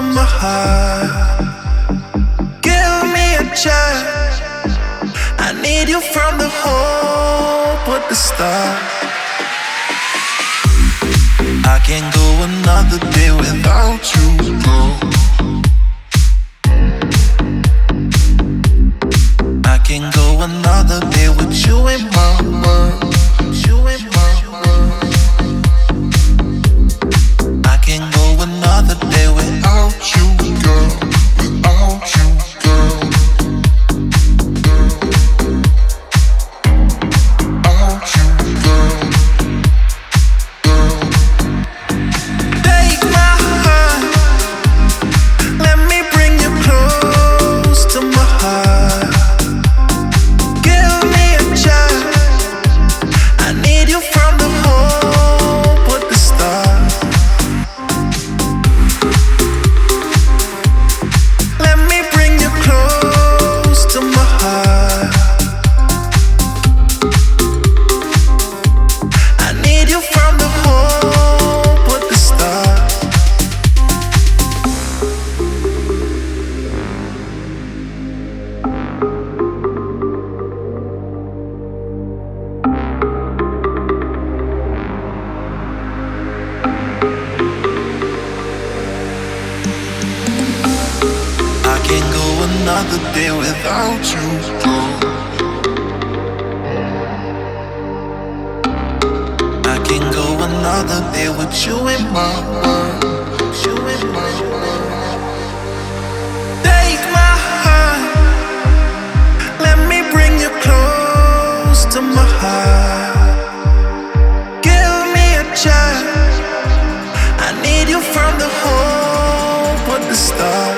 to my heart. Give me a chance. I need you from the hope at the start. I can't go another day without you, girl. I can't go another day with you in my world. another day without you. I can't go another day with you in my world. You in my world. Take my hand, let me bring you close to my heart. Give me a chance. I need you from the home, but the start.